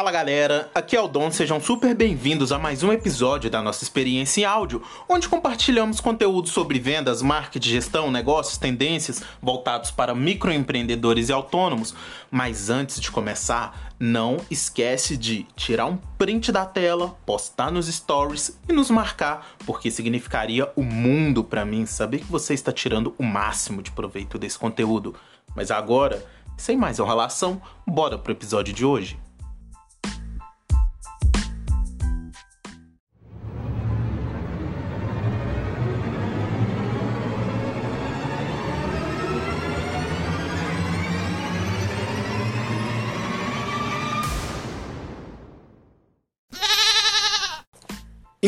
Fala galera, aqui é o Dom, sejam super bem-vindos a mais um episódio da nossa experiência em áudio, onde compartilhamos conteúdo sobre vendas, marketing, gestão, negócios, tendências voltados para microempreendedores e autônomos. Mas antes de começar, não esquece de tirar um print da tela, postar nos stories e nos marcar, porque significaria o mundo para mim saber que você está tirando o máximo de proveito desse conteúdo. Mas agora, sem mais enrolação, bora pro episódio de hoje.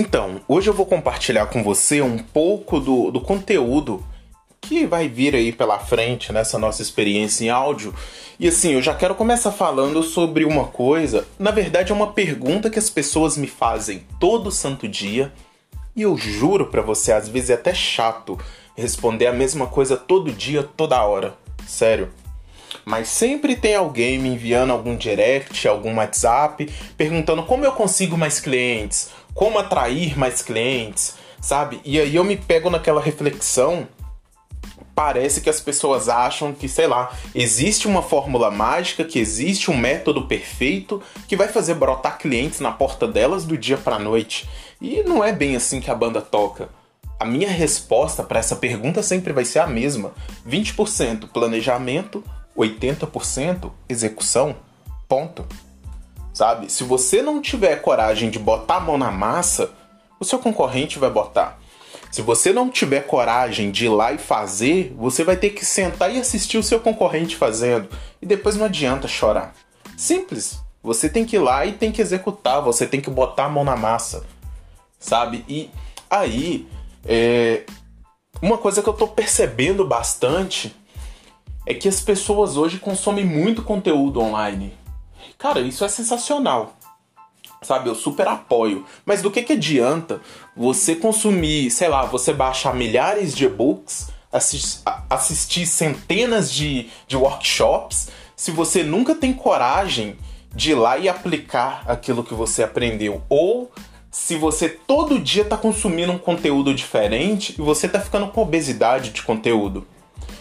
Então, hoje eu vou compartilhar com você um pouco do, do conteúdo que vai vir aí pela frente nessa nossa experiência em áudio. E assim, eu já quero começar falando sobre uma coisa, na verdade é uma pergunta que as pessoas me fazem todo santo dia, e eu juro para você, às vezes é até chato responder a mesma coisa todo dia, toda hora. Sério. Mas sempre tem alguém me enviando algum direct, algum WhatsApp, perguntando como eu consigo mais clientes, como atrair mais clientes, sabe? E aí eu me pego naquela reflexão. Parece que as pessoas acham que, sei lá, existe uma fórmula mágica, que existe um método perfeito que vai fazer brotar clientes na porta delas do dia para noite. E não é bem assim que a banda toca. A minha resposta para essa pergunta sempre vai ser a mesma: 20% planejamento, 80% execução. Ponto sabe? Se você não tiver coragem de botar a mão na massa, o seu concorrente vai botar. Se você não tiver coragem de ir lá e fazer, você vai ter que sentar e assistir o seu concorrente fazendo. E depois não adianta chorar. Simples. Você tem que ir lá e tem que executar, você tem que botar a mão na massa. Sabe? E aí, é... uma coisa que eu tô percebendo bastante é que as pessoas hoje consomem muito conteúdo online. Cara, isso é sensacional. Sabe, eu super apoio. Mas do que, que adianta você consumir, sei lá, você baixar milhares de e-books, assist, assistir centenas de, de workshops, se você nunca tem coragem de ir lá e aplicar aquilo que você aprendeu? Ou se você todo dia está consumindo um conteúdo diferente e você está ficando com obesidade de conteúdo.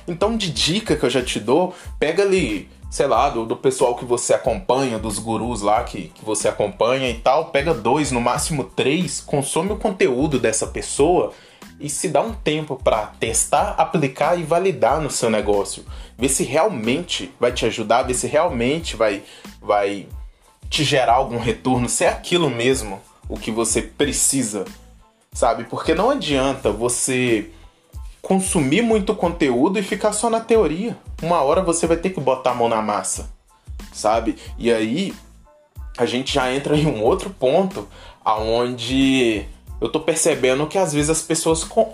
Então, de dica que eu já te dou, pega ali sei lá, do, do pessoal que você acompanha, dos gurus lá que, que você acompanha e tal, pega dois, no máximo três, consome o conteúdo dessa pessoa e se dá um tempo para testar, aplicar e validar no seu negócio. Ver se realmente vai te ajudar, ver se realmente vai, vai te gerar algum retorno, se é aquilo mesmo o que você precisa, sabe? Porque não adianta você consumir muito conteúdo e ficar só na teoria. Uma hora você vai ter que botar a mão na massa, sabe? E aí a gente já entra em um outro ponto aonde eu tô percebendo que às vezes as pessoas com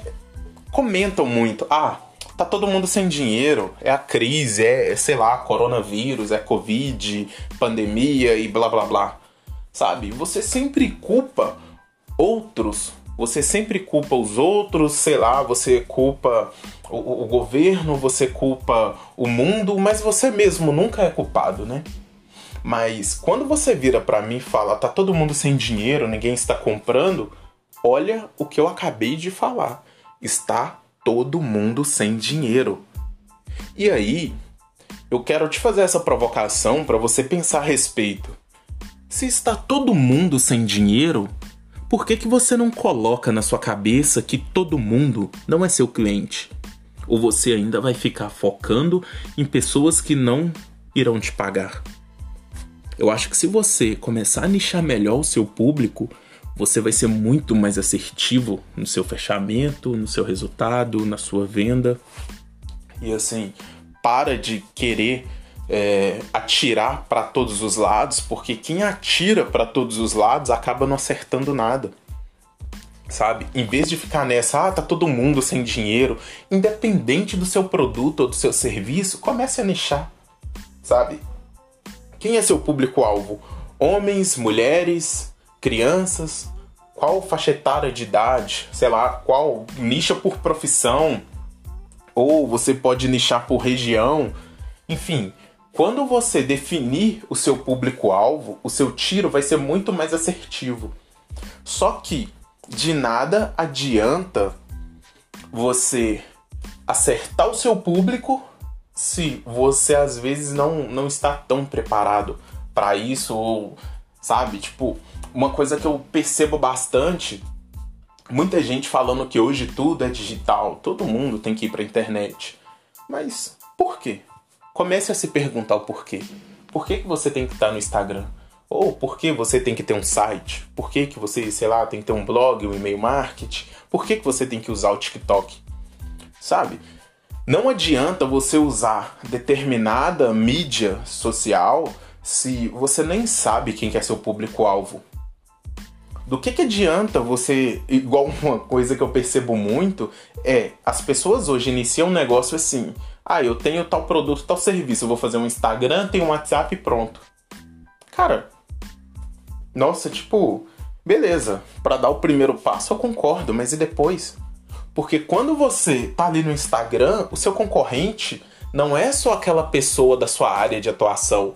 comentam muito: "Ah, tá todo mundo sem dinheiro, é a crise, é, é, sei lá, coronavírus, é covid, pandemia e blá blá blá". Sabe? Você sempre culpa outros você sempre culpa os outros, sei lá, você culpa o, o, governo, você culpa o mundo, mas você mesmo nunca é culpado, né? Mas quando você vira para mim e fala, tá todo mundo sem dinheiro, ninguém está comprando, olha o que eu acabei de falar. Está todo mundo sem dinheiro. E aí, eu quero te fazer essa provocação para você pensar a respeito. Se está todo mundo sem dinheiro, por que, que você não coloca na sua cabeça que todo mundo não é seu cliente? Ou você ainda vai ficar focando em pessoas que não irão te pagar? Eu acho que se você começar a nichar melhor o seu público, você vai ser muito mais assertivo no seu fechamento, no seu resultado, na sua venda. E assim, para de querer é, atirar para todos os lados, porque quem atira para todos os lados acaba não acertando nada. Sabe? Em vez de ficar nessa, ah, tá todo mundo sem dinheiro, independente do seu produto ou do seu serviço, comece a nichar. Sabe? Quem é seu público-alvo? Homens, mulheres, crianças? Qual faixa etária de idade? Sei lá, qual nicha por profissão? Ou você pode nichar por região? Enfim, quando você definir o seu público-alvo, o seu tiro vai ser muito mais assertivo. Só que de nada adianta você acertar o seu público se você às vezes não, não está tão preparado para isso ou sabe, tipo, uma coisa que eu percebo bastante, muita gente falando que hoje tudo é digital, todo mundo tem que ir para internet. Mas por quê? Comece a se perguntar o porquê. Por que, que você tem que estar no Instagram? Ou por que você tem que ter um site? Por que, que você, sei lá, tem que ter um blog, um e-mail marketing? Por que, que você tem que usar o TikTok? Sabe? Não adianta você usar determinada mídia social se você nem sabe quem é seu público-alvo. Do que, que adianta você. Igual uma coisa que eu percebo muito é as pessoas hoje iniciam um negócio assim. Ah, eu tenho tal produto, tal serviço, eu vou fazer um Instagram, tenho um WhatsApp e pronto. Cara, nossa, tipo, beleza, para dar o primeiro passo eu concordo, mas e depois? Porque quando você tá ali no Instagram, o seu concorrente não é só aquela pessoa da sua área de atuação.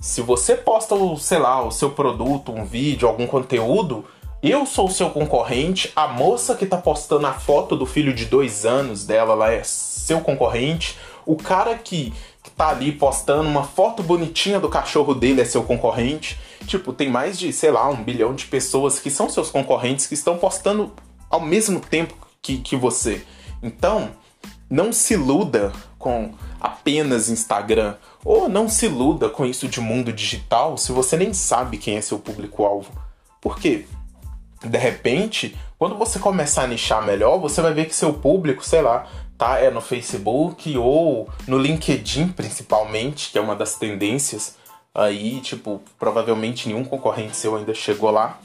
Se você posta, sei lá, o seu produto, um vídeo, algum conteúdo, eu sou o seu concorrente, a moça que tá postando a foto do filho de dois anos dela, ela é seu concorrente, o cara que, tá ali postando uma foto bonitinha do cachorro dele é seu concorrente. Tipo, tem mais de, sei lá, um bilhão de pessoas que são seus concorrentes que estão postando ao mesmo tempo que, que você. Então, não se iluda com apenas Instagram. Ou não se iluda com isso de mundo digital se você nem sabe quem é seu público-alvo. Por quê? De repente, quando você começar a nichar melhor, você vai ver que seu público, sei lá, tá? É no Facebook ou no LinkedIn, principalmente, que é uma das tendências aí, tipo, provavelmente nenhum concorrente seu ainda chegou lá,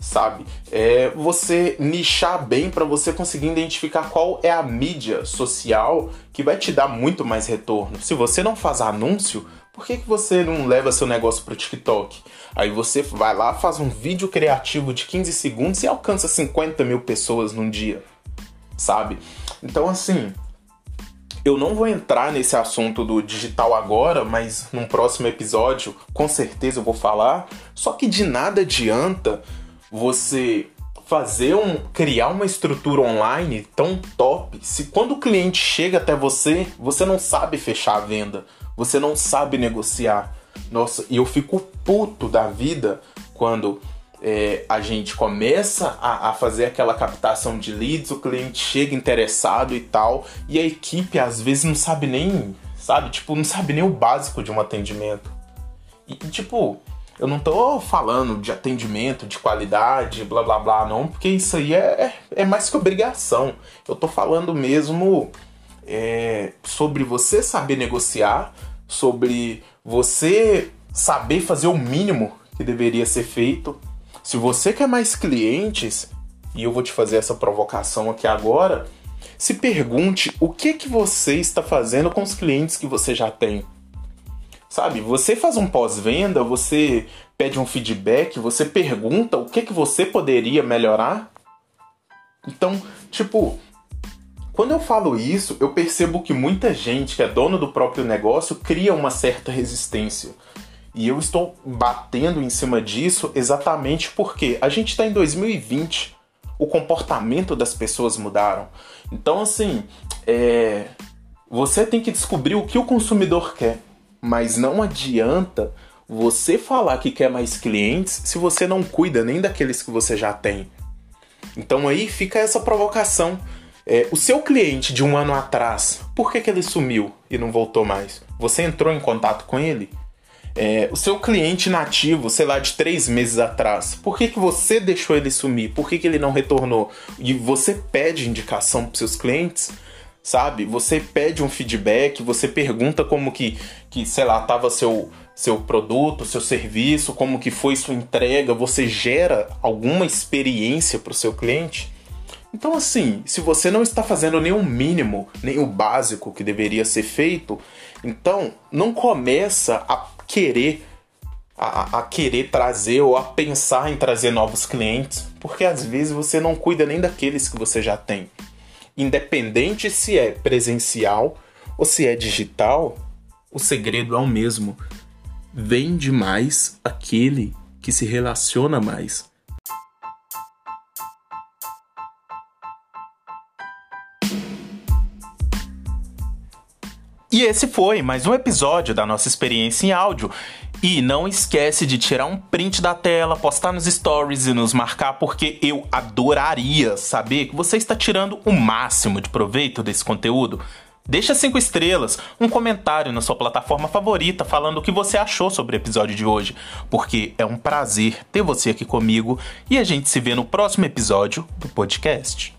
sabe? É você nichar bem para você conseguir identificar qual é a mídia social que vai te dar muito mais retorno. Se você não faz anúncio, por que, que você não leva seu negócio pro TikTok? Aí você vai lá, faz um vídeo criativo de 15 segundos e alcança 50 mil pessoas num dia, sabe? Então, assim, eu não vou entrar nesse assunto do digital agora, mas num próximo episódio, com certeza eu vou falar. Só que de nada adianta você fazer um criar uma estrutura online tão top se quando o cliente chega até você, você não sabe fechar a venda, você não sabe negociar. Nossa, e eu fico puto da vida quando é, a gente começa a, a, fazer aquela captação de leads, o cliente chega interessado e tal, e a equipe às vezes não sabe nem, sabe, tipo, não sabe nem o básico de um atendimento. E, tipo, eu não tô falando de atendimento, de qualidade, blá blá blá, não, porque isso aí é, é, é mais que obrigação. Eu tô falando mesmo é, sobre você saber negociar, sobre você saber fazer o mínimo que deveria ser feito se você quer mais clientes, e eu vou te fazer essa provocação aqui agora, se pergunte o que que você está fazendo com os clientes que você já tem. Sabe, você faz um pós-venda, você pede um feedback, você pergunta o que que você poderia melhorar? Então, tipo, quando eu falo isso, eu percebo que muita gente que é dono do próprio negócio cria uma certa resistência. E eu estou batendo em cima disso exatamente porque a gente está em 2020, o comportamento das pessoas mudaram. Então, assim, é... você tem que descobrir o que o consumidor quer, mas não adianta você falar que quer mais clientes se você não cuida nem daqueles que você já tem. Então aí fica essa provocação. É, o seu cliente de um ano atrás, por que, que ele sumiu e não voltou mais? Você entrou em contato com ele? É, o seu cliente nativo, sei lá, de três meses atrás, por que, que você deixou ele sumir? Por que, que ele não retornou? E você pede indicação para seus clientes, sabe? Você pede um feedback, você pergunta como que, que sei lá, tava seu, seu produto, seu serviço, como que foi sua entrega, você gera alguma experiência para o seu cliente? Então, assim, se você não está fazendo nem o mínimo, nem o básico que deveria ser feito, então não começa a querer a, a, querer trazer ou a pensar em trazer novos clientes, porque às vezes você não cuida nem daqueles que você já tem. Independente se é presencial ou se é digital, o segredo é o mesmo. Vende mais aquele que se relaciona mais. E esse foi mais um episódio da nossa experiência em áudio. E não esquece de tirar um print da tela, postar nos stories e nos marcar, porque eu adoraria saber que você está tirando o máximo de proveito desse conteúdo. Deixa cinco estrelas, um comentário na sua plataforma favorita falando o que você achou sobre o episódio de hoje, porque é um prazer ter você aqui comigo e a gente se vê no próximo episódio do podcast.